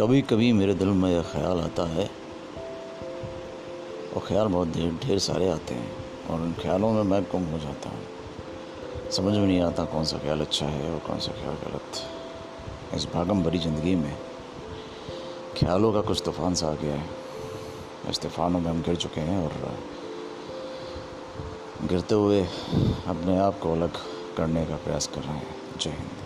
कभी कभी मेरे दिल में यह ख्याल आता है, और ख्याल बहुत ढेर ढेर सारे आते हैं, और उन ख्यालों में मैं गुम हो जाता हूँ। समझ में नहीं आता कौन सा ख्याल अच्छा है और कौन सा ख्याल गलत। इस भागम भरी ज़िंदगी में ख्यालों का कुछ तूफ़ान सा आ गया है। इस तूफानों में हम गिर चुके हैं और गिरते हुए अपने आप को अलग करने का प्रयास कर रहे हैं। जय हिंद।